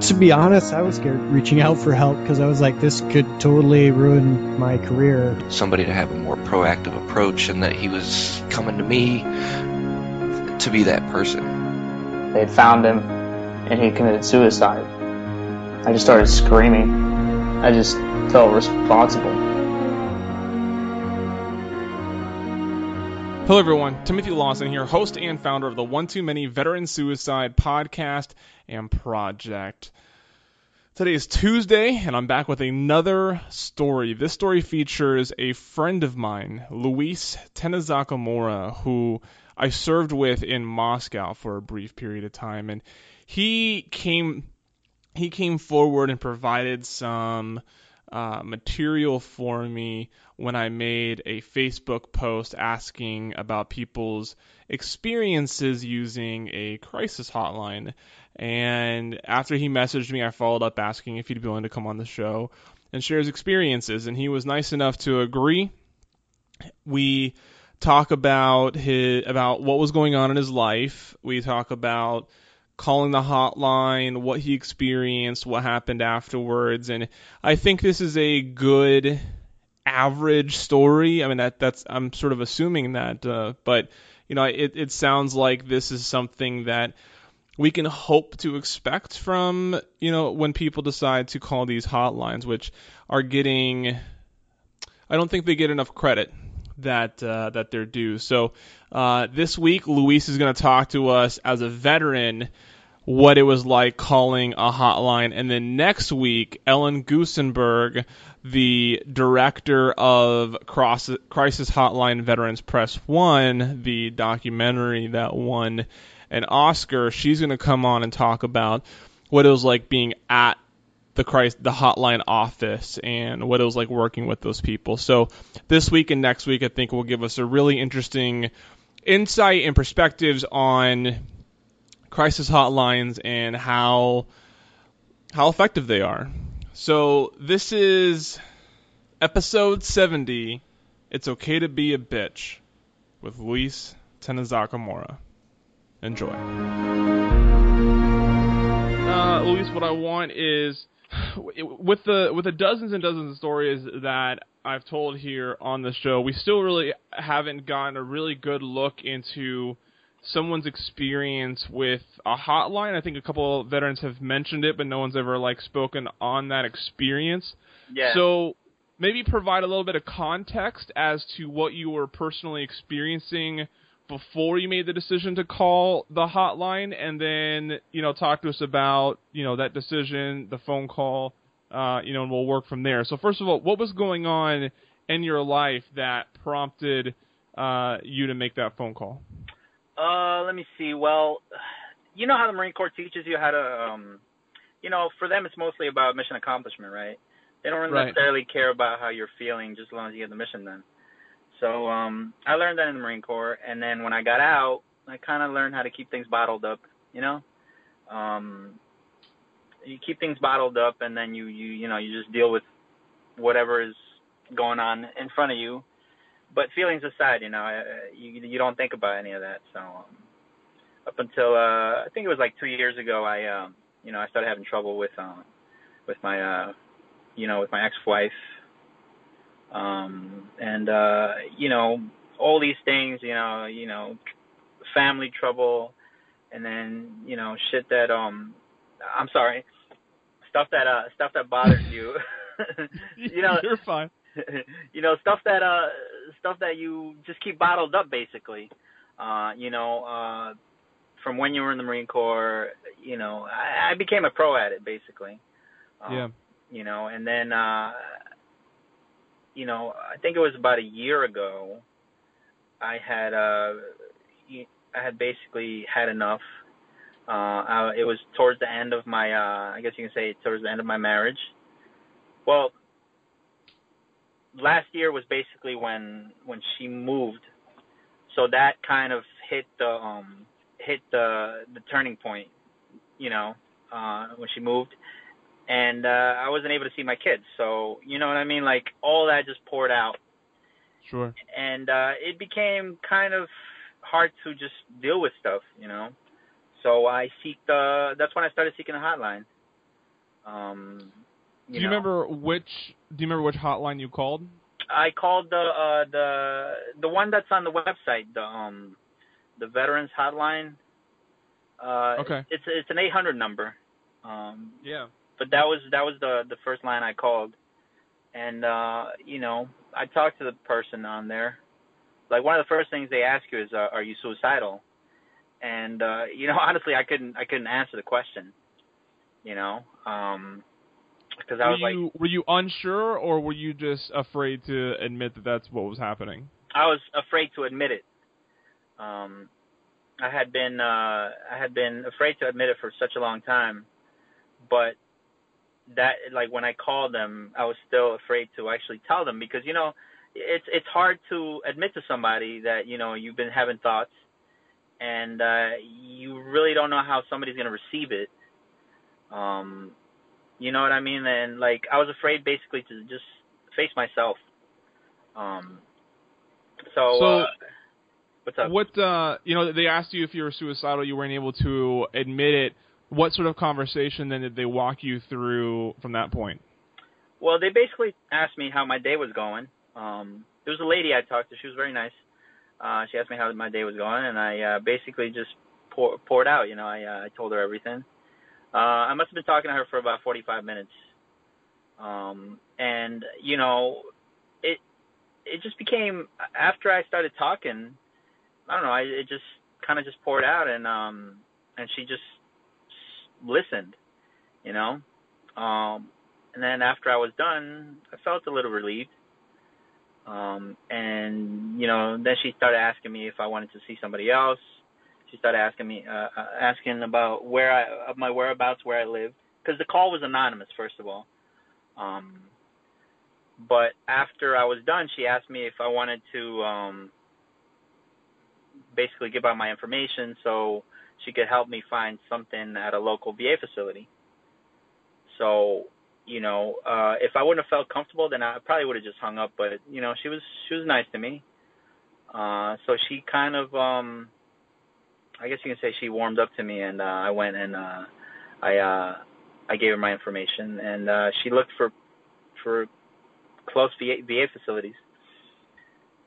To be honest, I was scared reaching out for help because I was like, this could totally ruin my career. Somebody to have a more proactive approach, and that he was coming to me to be that person. They had found him, and he committed suicide. I just started screaming. I just felt responsible. Hello, everyone. Timothy Lawson here, host and founder of the One Too Many Veteran Suicide podcast and project. Today is Tuesday, and I'm back with another story. This story features a friend of mine, Luis Tenezacamora, who I served with in Moscow for a brief period of time, and he came he came forward and provided some uh, material for me when I made a Facebook post asking about people's experiences using a crisis hotline. And after he messaged me, I followed up asking if he'd be willing to come on the show and share his experiences. And he was nice enough to agree. We talk about his about what was going on in his life. We talk about calling the hotline, what he experienced, what happened afterwards, and I think this is a good average story. I mean that that's I'm sort of assuming that, uh, but you know it it sounds like this is something that we can hope to expect from you know when people decide to call these hotlines, which are getting I don't think they get enough credit that uh, that they're due. So uh, this week, Luis is going to talk to us as a veteran what it was like calling a hotline, and then next week, Ellen Goosenberg, the director of Crisis Hotline Veterans Press One, the documentary that won an Oscar, she's going to come on and talk about what it was like being at the Christ, the hotline office and what it was like working with those people. So this week and next week, I think will give us a really interesting insight and perspectives on crisis hotlines and how how effective they are. So this is episode 70. It's okay to be a bitch with Luis Tenezacamora. Enjoy. Uh, Luis, what I want is with the with the dozens and dozens of stories that I've told here on the show, we still really haven't gotten a really good look into someone's experience with a hotline. I think a couple of veterans have mentioned it, but no one's ever like spoken on that experience. Yeah. So maybe provide a little bit of context as to what you were personally experiencing before you made the decision to call the hotline and then you know talk to us about you know that decision the phone call uh, you know and we'll work from there so first of all what was going on in your life that prompted uh, you to make that phone call uh let me see well you know how the marine corps teaches you how to um you know for them it's mostly about mission accomplishment right they don't Right. necessarily care about how you're feeling just as long as you get the mission done so um I learned that in the Marine Corps and then when I got out I kind of learned how to keep things bottled up, you know? Um you keep things bottled up and then you you you know, you just deal with whatever is going on in front of you. But feelings aside, you know, you you don't think about any of that. So um up until uh I think it was like 2 years ago I um you know, I started having trouble with um with my uh you know, with my ex-wife um and uh you know all these things you know you know family trouble and then you know shit that um i'm sorry stuff that uh stuff that bothers you you know you're fine you know stuff that uh stuff that you just keep bottled up basically uh you know uh from when you were in the marine corps you know i, I became a pro at it basically um, yeah you know, and then uh you know, I think it was about a year ago I had uh I had basically had enough. Uh I, it was towards the end of my uh I guess you can say towards the end of my marriage. Well, last year was basically when when she moved, so that kind of hit the um hit the the turning point, you know, uh, when she moved, and uh, I wasn't able to see my kids. So you know what I mean? Like all that just poured out, Sure. and uh, it became kind of hard to just deal with stuff, you know. So I seek the. That's when I started seeking a hotline. Um, Do you know. remember which? Do you remember which hotline you called? I called the uh, the the one that's on the website, the um the veterans hotline. Uh, Okay. It's it's an 800 number. Um, Yeah. but that was that was the the first line I called, and uh, you know I talked to the person on there. Like one of the first things they ask you is, uh, "Are you suicidal?" And uh, you know honestly I couldn't I couldn't answer the question. You know, um, because I were was like you were you unsure or were you just afraid to admit that that's what was happening? I was afraid to admit it. Um, I had been uh, I had been afraid to admit it for such a long time, but that like when I called them, I was still afraid to actually tell them because you know it's it's hard to admit to somebody that you know you've been having thoughts, and uh, you really don't know how somebody's gonna receive it. Um, you know what I mean? And like I was afraid basically to just face myself. Um, so, So- uh, what's up? What uh, you know, they asked you if you were suicidal, you weren't able to admit it. What sort of conversation then did they walk you through from that point? Well, they basically asked me how my day was going. Um, there was a lady I talked to. She was very nice. Uh, she asked me how my day was going, and I uh, basically just pour, poured out. You know, I uh, I told her everything. Uh, I must have been talking to her for about 45 minutes. Um, and you know, it it just became after I started talking. I don't know. I it just kind of just poured out, and um, and she just listened. You know, um, and then after I was done, I felt a little relieved. Um, and you know, then she started asking me if I wanted to see somebody else. She started asking me, uh, uh, asking about where I, of my whereabouts, where I live, because the call was anonymous, first of all. Um, but after I was done, she asked me if I wanted to, um, basically give out my information so she could help me find something at a local VA facility. So, you know, uh if I wouldn't have felt comfortable then I probably would have just hung up, but you know, she was she was nice to me. Uh so she kind of um I guess you can say she warmed up to me and uh I went and uh I uh I gave her my information and uh she looked for for close VA, VA facilities.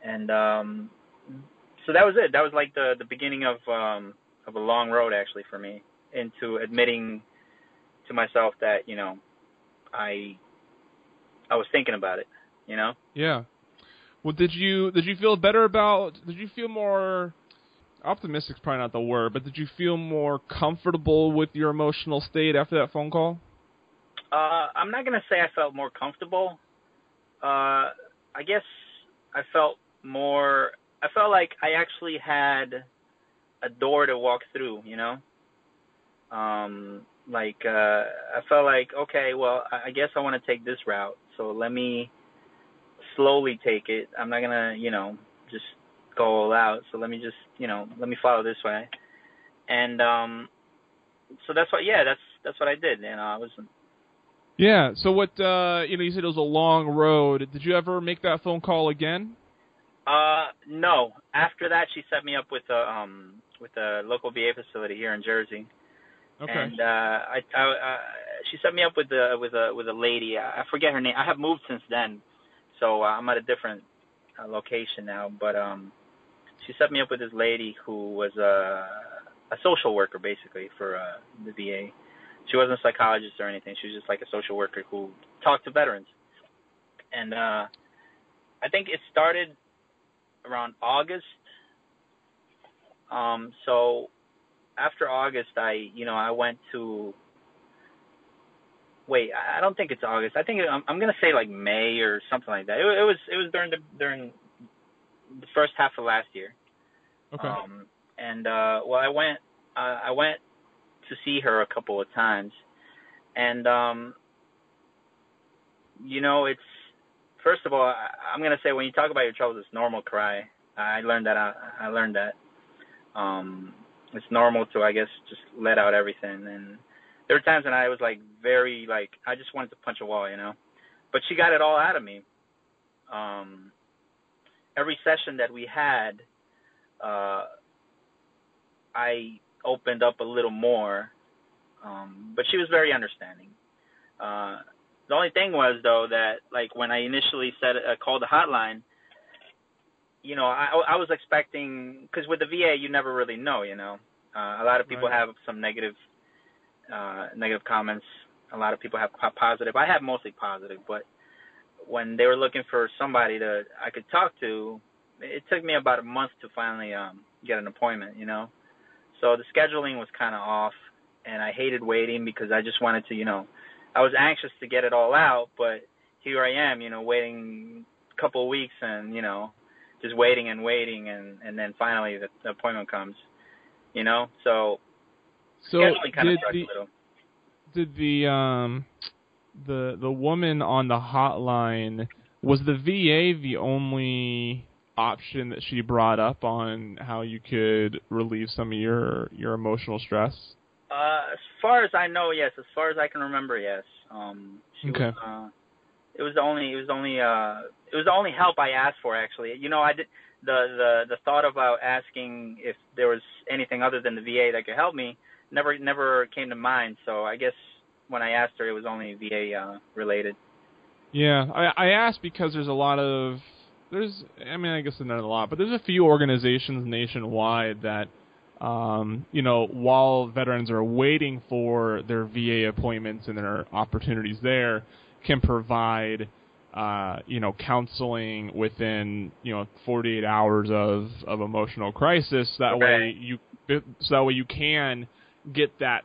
And um so that was it. That was like the the beginning of um of a long road actually for me into admitting to myself that, you know, I I was thinking about it, you know? Yeah. Well, did you did you feel better about? Did you feel more optimistic's probably not the word, but did you feel more comfortable with your emotional state after that phone call? Uh I'm not gonna say I felt more comfortable. Uh I guess I felt more I felt like I actually had a door to walk through, you know? Um like uh I felt like okay, well I guess I want to take this route. So let me slowly take it. I'm not gonna, you know, just go all out. So let me just, you know, let me follow this way. And um so that's what yeah, that's that's what I did. You know, I was Yeah. So what? uh You know, you said it was a long road. Did you ever make that phone call again? Uh, no. After that, she set me up with a um with a local VA facility here in Jersey, Okay. and uh, I, I uh, she set me up with a with a with a lady. I forget her name. I have moved since then, so uh, I'm at a different uh, location now. But um, she set me up with this lady who was a a social worker basically for uh, the VA. She wasn't a psychologist or anything. She was just like a social worker who talked to veterans. And uh, I think it started around August. Um, so after August, I, you know, I went to. Wait, I don't think it's August. I think I'm, I'm gonna say like May or something like that. It, it was it was during the during the first half of last year. Okay. Um, and uh, well, I went uh, I went to see her a couple of times, and um, you know, it's first of all, I, I'm gonna say when you talk about your troubles, it's normal to cry. I learned that. I, I learned that. Um, it's normal to, I guess, just let out everything. And there were times when I was like very like I just wanted to punch a wall, you know. But she got it all out of me. Um, every session that we had, uh, I opened up a little more. Um, but she was very understanding. Uh, the only thing was though that like when I initially said uh, called the hotline, you know, I I was expecting because with the VA you never really know, you know. Uh, a lot of people Right. have some negative uh negative comments. A lot of people have positive. I have mostly positive, but when they were looking for somebody to I could talk to, it took me about a month to finally um get an appointment, you know. So the scheduling was kind of off and I hated waiting because I just wanted to, you know, I was anxious to get it all out, but here I am, you know, waiting a couple of weeks and, you know, just waiting and waiting and and then finally the, the appointment comes, you know. So So scheduling kind of did sucks the a little. did the um the the woman on the hotline was the VA the only option that she brought up on how you could relieve some of your your emotional stress? Uh, as far as I know, yes. As far as I can remember, yes. Um, she Okay. was. Uh, it was the only. It was the only. Uh, it was the only help I asked for. Actually, you know, I did the the the thought about asking if there was anything other than the VA that could help me never never came to mind. So I guess when I asked her, it was only VA uh, related. Yeah, I, I asked because there's a lot of there's I mean I guess there's not a lot, but there's a few organizations nationwide that um, you know while veterans are waiting for their VA appointments and their opportunities there, can provide uh, you know counseling within you know 48 hours of of emotional crisis. That way Okay. you so that way you can get that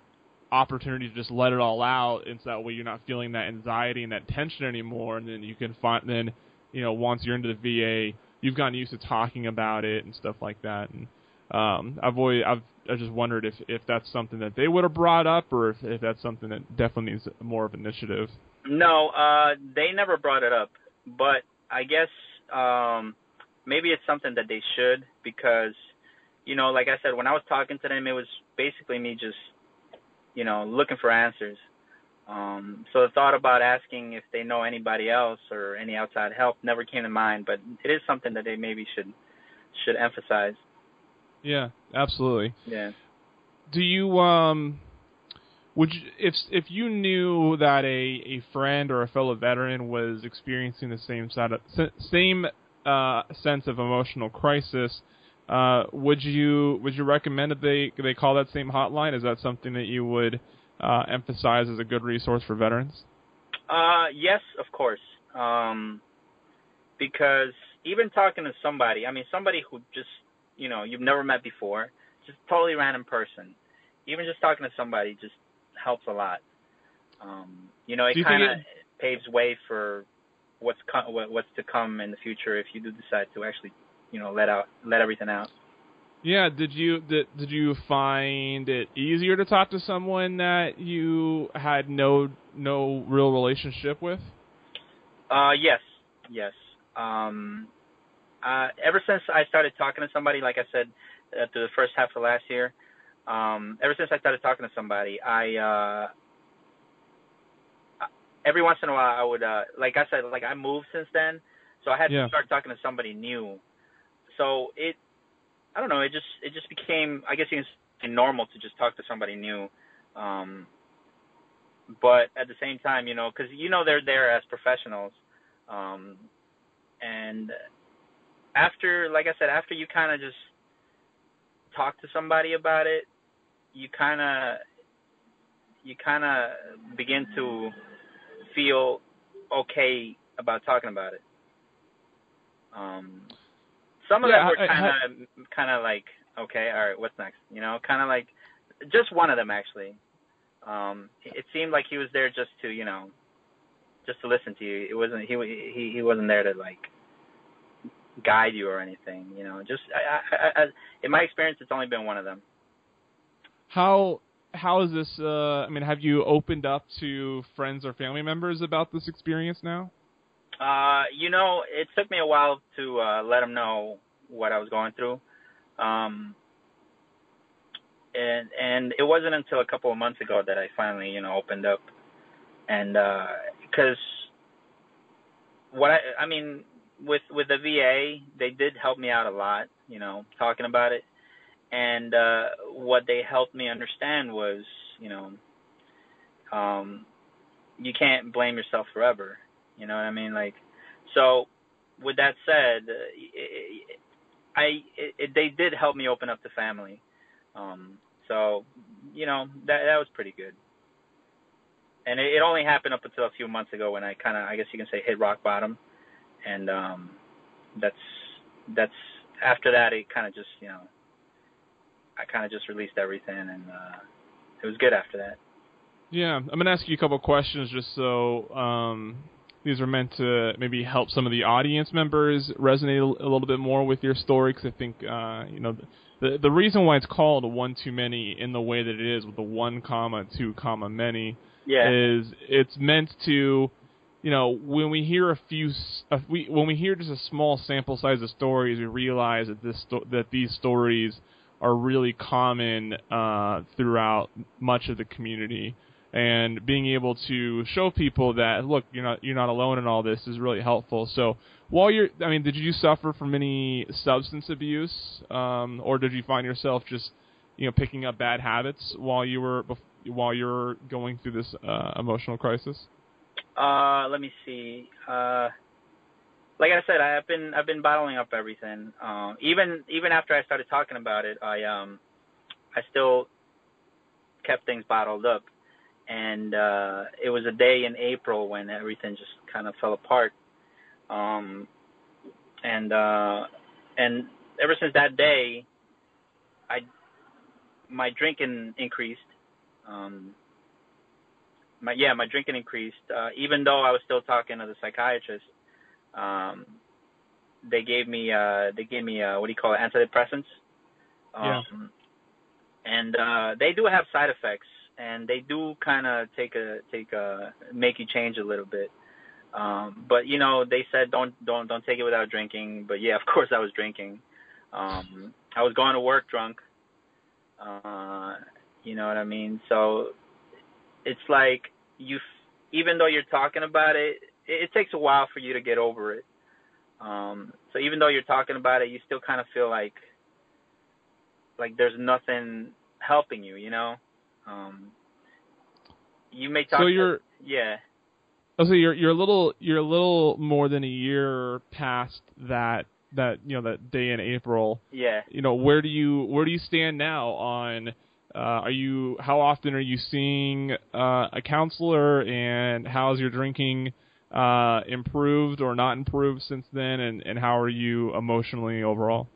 opportunity to just let it all out and so that way you're not feeling that anxiety and that tension anymore and then you can find then you know once you're into the VA you've gotten used to talking about it and stuff like that and um I've always I've I just wondered if if that's something that they would have brought up or if, if that's something that definitely needs more of initiative. No, uh, they never brought it up, but I guess um, maybe it's something that they should because, you know, like I said, when I was talking to them, it was basically me just, you know, looking for answers. Um, so the thought about asking if they know anybody else or any outside help never came to mind, but it is something that they maybe should should emphasize. Yeah, absolutely. Yeah. do you um would you, if if you knew that a a friend or a fellow veteran was experiencing the same side of, same uh sense of emotional crisis uh would you would you recommend that they they call that same hotline is that something that you would uh emphasize as a good resource for veterans Uh, yes, of course. Um, because even talking to somebody, I mean, somebody who just, you know, you've never met before, just totally random person, even just talking to somebody just helps a lot. Um, you know, it Do you think kind of it- paves way for what's co- what, what's to come in the future if you do decide to actually, you know, let out, let everything out. Yeah did you did, did you find it easier to talk to someone that you had no no real relationship with Uh, yes, yes. Um, uh, ever since I started talking to somebody, like I said, uh, through the first half of last year, um, ever since I started talking to somebody, I, uh, every once in a while I would, uh, like I said, like I moved since then, so I had Yeah. to start talking to somebody new. So it, I don't know, it just, it just became, I guess say normal to just talk to somebody new. Um, but at the same time, you know, because you know they're there as professionals, um, and after, like I said, after you kind of just talk to somebody about it, you kind of, you kind of begin to feel okay about talking about it. Um, some of Yeah, them were kind of, kind of like, okay, all right, what's next? You know, kind of like, just one of them actually um it seemed like he was there just to you know just to listen to you it wasn't he he he wasn't there to like guide you or anything you know just I, I, I in my experience it's only been one of them How how is this? Uh, I mean, have you opened up to friends or family members about this experience now? Uh, you know, it took me a while to uh, let him know what I was going through. Um, and and it wasn't until a couple of months ago that I finally, you know, opened up. And because what I I mean with with the VA, they did help me out a lot, you know, talking about it. And uh what they helped me understand was, you know, um you can't blame yourself forever. You know what I mean? Like so with that said, I it, it, they did help me open up the family. Um so, you know, that that was pretty good. And it, it only happened up until a few months ago when I kind of, I guess you can say, hit rock bottom. And um, that's that's after that, it kind of just, you know, I kind of just released everything, and uh, it was good after that. Yeah, I'm gonna ask you a couple questions just so um, these are meant to maybe help some of the audience members resonate a, a little bit more with your story because I think uh, you know the the reason why it's called one too many in the way that it is with the one comma two comma many yeah. is it's meant to you know when we hear a few a, we when we hear just a small sample size of stories we realize that this that these stories are really common uh, throughout much of the community and being able to show people that look you're not you're not alone in all this is really helpful. So while you're i mean did you suffer from any substance abuse um or did you find yourself just you know picking up bad habits while you were while you're going through this uh emotional crisis? Uh let me see. Uh like i said i've been i've been bottling up everything. Uh, even even after i started talking about it i um i still kept things bottled up and uh it was a day in April when everything just kind of fell apart. Um and uh and ever since that day I my drinking increased. Um my yeah, my drinking increased. Uh even though I was still talking to the psychiatrist. Um they gave me uh they gave me uh what do you call it, antidepressants. Um yeah. and uh they do have side effects and they do kind of take a take a make you change a little bit. Um, but you know, they said don't don't don't take it without drinking. But yeah, of course I was drinking. Um, I was going to work drunk. Uh, you know what I mean? So it's like you, even though you're talking about it, it, it takes a while for you to get over it. Um, so even though you're talking about it, you still kind of feel like like there's nothing helping you, you know. Um, you may talk. So you're to, yeah. Oh, so you're you're a little you're a little more than a year past that that you know that day in April. Yeah. You know where do you where do you stand now on? Uh, are you how often are you seeing uh, a counselor and how's your drinking uh, improved or not improved since then and, and how are you emotionally overall?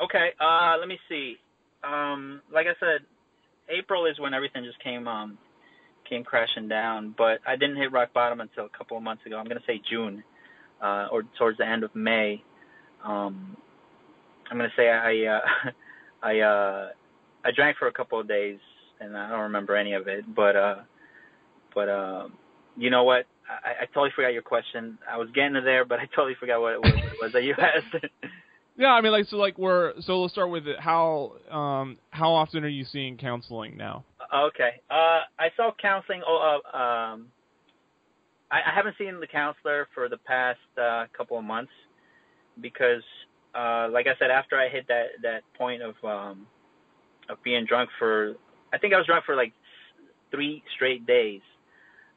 Okay, uh, let me see. Um, like I said, April is when everything just came um came crashing down, but I didn't hit rock bottom until a couple of months ago. I'm gonna say June, uh, or towards the end of May. Um, I'm gonna say I uh, I uh, I drank for a couple of days and I don't remember any of it, but uh, but uh, you know what? I, I totally forgot your question. I was getting to there, but I totally forgot what it was, was that you asked. Yeah, I mean, like so, like we're so let's start with it. How um how often are you seeing counseling now? Okay, uh, I saw counseling. Oh, uh, um, I, I haven't seen the counselor for the past uh, couple of months because, uh, like I said, after I hit that that point of um of being drunk for, I think I was drunk for like three straight days.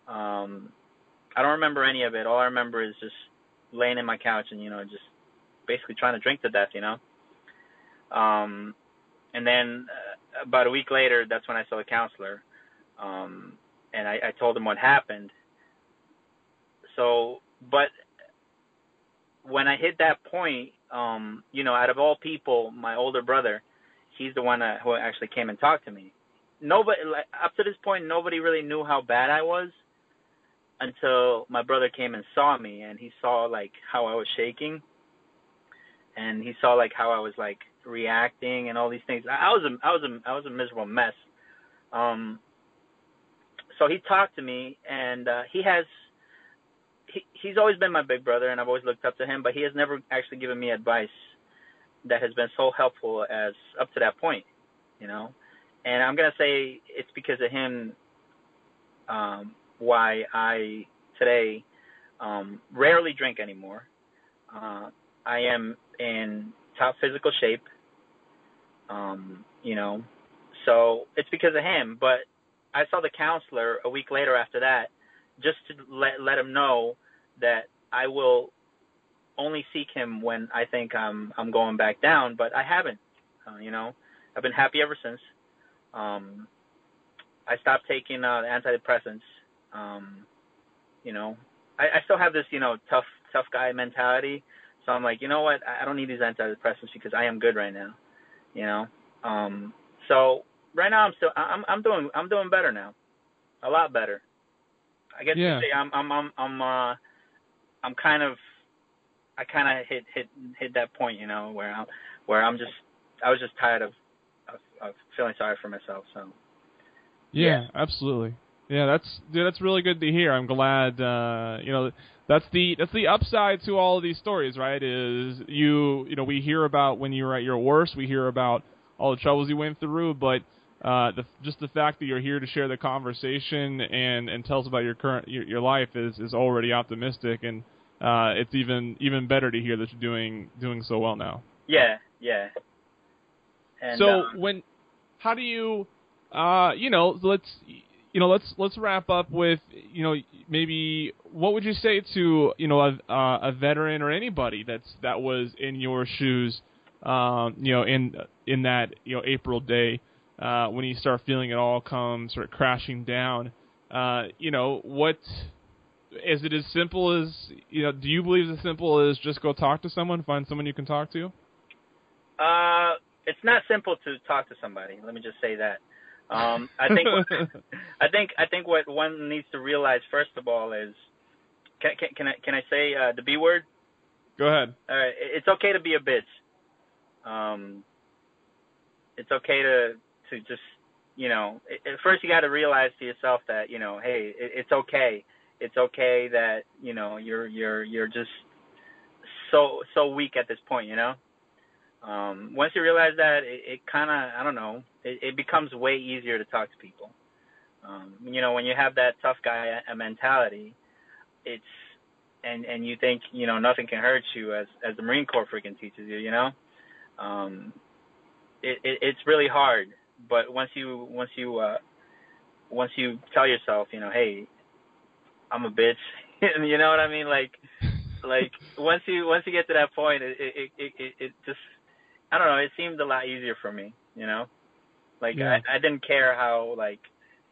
Um, I don't remember any of it. All I remember is just laying in my couch and you know just basically trying to drink to death, you know. Um, and then uh, about a week later, that's when I saw a counselor, um, and I, I told him what happened. So, but when I hit that point, um, you know, out of all people, my older brother, he's the one that, who actually came and talked to me. Nobody, like, up to this point, nobody really knew how bad I was until my brother came and saw me, and he saw like how I was shaking and he saw like how I was like reacting and all these things. I was a I was a I was a miserable mess. Um so he talked to me and uh he has he, he's always been my big brother, and I've always looked up to him. But he has never actually given me advice that has been so helpful as up to that point, you know. And I'm gonna say it's because of him um, why I today um, rarely drink anymore. Uh, I am in top physical shape. Um, you know, so it's because of him. But I saw the counselor a week later after that, just to let let him know that I will only seek him when I think I'm I'm going back down. But I haven't. Uh, you know, I've been happy ever since. Um, I stopped taking uh, antidepressants. Um, you know, I, I still have this, you know, tough tough guy mentality. So I'm like, you know what? I don't need these antidepressants because I am good right now. You know. Um, so right now I'm still I'm I'm doing I'm doing better now, a lot better. I guess Yeah. you say I'm I'm I'm I'm uh I'm kind of I kind of hit hit hit that point, you know, where I'm where I'm just I was just tired of of, of feeling sorry for myself. So Yeah, absolutely. Yeah, that's dude, that's really good to hear. I'm glad uh you know that's the that's the upside to all of these stories, right? Is you you know, we hear about when you were at your worst, we hear about all the troubles you went through, but uh the just the fact that you're here to share the conversation and and tell us about your current your, your life is is already optimistic and uh it's even even better to hear that you're doing doing so well now. yeah, yeah. And so uh, when how do you uh you know let's you know let's let's wrap up with you know maybe what would you say to you know a uh, a veteran or anybody that's that was in your shoes um you know in in that you know April day uh when you start feeling it all come sort of crashing down uh you know what is it as simple as you know do you believe it's as simple as just go talk to someone find someone you can talk to Uh, it's not simple to talk to somebody. Let me just say that. Um, I think I think I think what one needs to realize first of all is can can, can I can I say uh, the B word? go ahead All right, it's okay to be a bitch. Um, it's okay to to just you know. At first, you got to realize to yourself that you know, hey, it, it's okay. It's okay that you know you're you're you're just so so weak at this point. You know. Um, once you realize that, it, it kind of I don't know. It, it becomes way easier to talk to people. Um, you know, when you have that tough guy uh, mentality, it's and and you think you know nothing can hurt you as as the Marine Corps freaking teaches you, you know, um, it, it it's really hard. But once you once you uh, once you tell yourself, you know, hey, I'm a bitch, you know what I mean? Like like once you once you get to that point, it it it it, it just I don't know. It seemed a lot easier for me, you know. Like Yeah. I I didn't care how like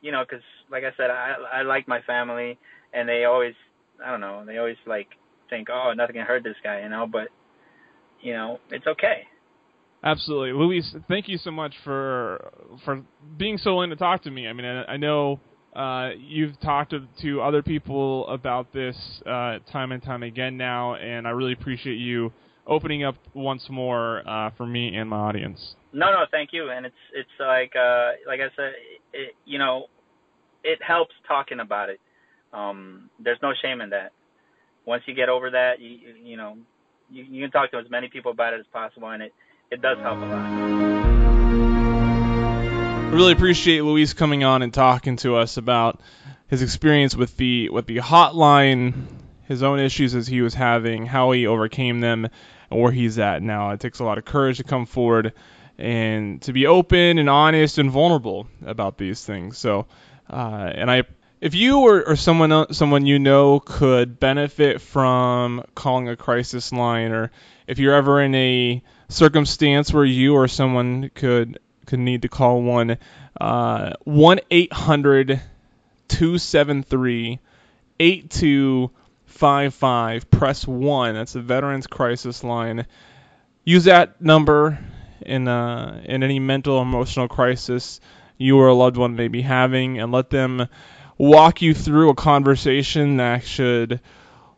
you know because like I said I I like my family and they always I don't know they always like think oh nothing can hurt this guy you know but you know it's okay. Absolutely, Luis. Thank you so much for for being so willing to talk to me. I mean, I, I know uh, you've talked to, to other people about this uh, time and time again now, and I really appreciate you opening up once more uh, for me and my audience. No, no, thank you. And it's it's like uh like I said, it, you know, it helps talking about it. Um, there's no shame in that. Once you get over that, you you- know, you, you can talk to as many people about it as possible, and it it does help a lot. I really appreciate Luis coming on and talking to us about his experience with the with the hotline, his own issues as he was having, how he overcame them, and where he's at now. It takes a lot of courage to come forward and to be open and honest and vulnerable about these things. So, uh, and I, if you or, or someone someone you know could benefit from calling a crisis line, or if you're ever in a circumstance where you or someone could could need to call one uh, one eight hundred two seven three eight two five five. Press one. That's the Veterans Crisis Line. Use that number in uh, in any mental or emotional crisis you or a loved one may be having, and let them walk you through a conversation that should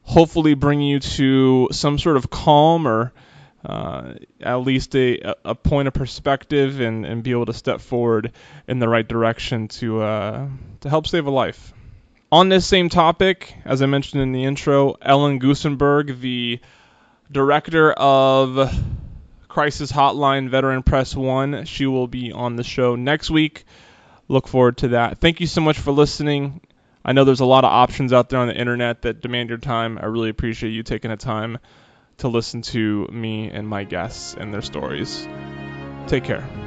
hopefully bring you to some sort of calm or uh, at least a, a point of perspective and, and be able to step forward in the right direction to uh, to help save a life. On this same topic, as I mentioned in the intro, Ellen Goosenberg, the director of Crisis Hotline Veteran Press One, she will be on the show next week. Look forward to that. Thank you so much for listening. I know there's a lot of options out there on the internet that demand your time. I really appreciate you taking the time to listen to me and my guests and their stories. Take care.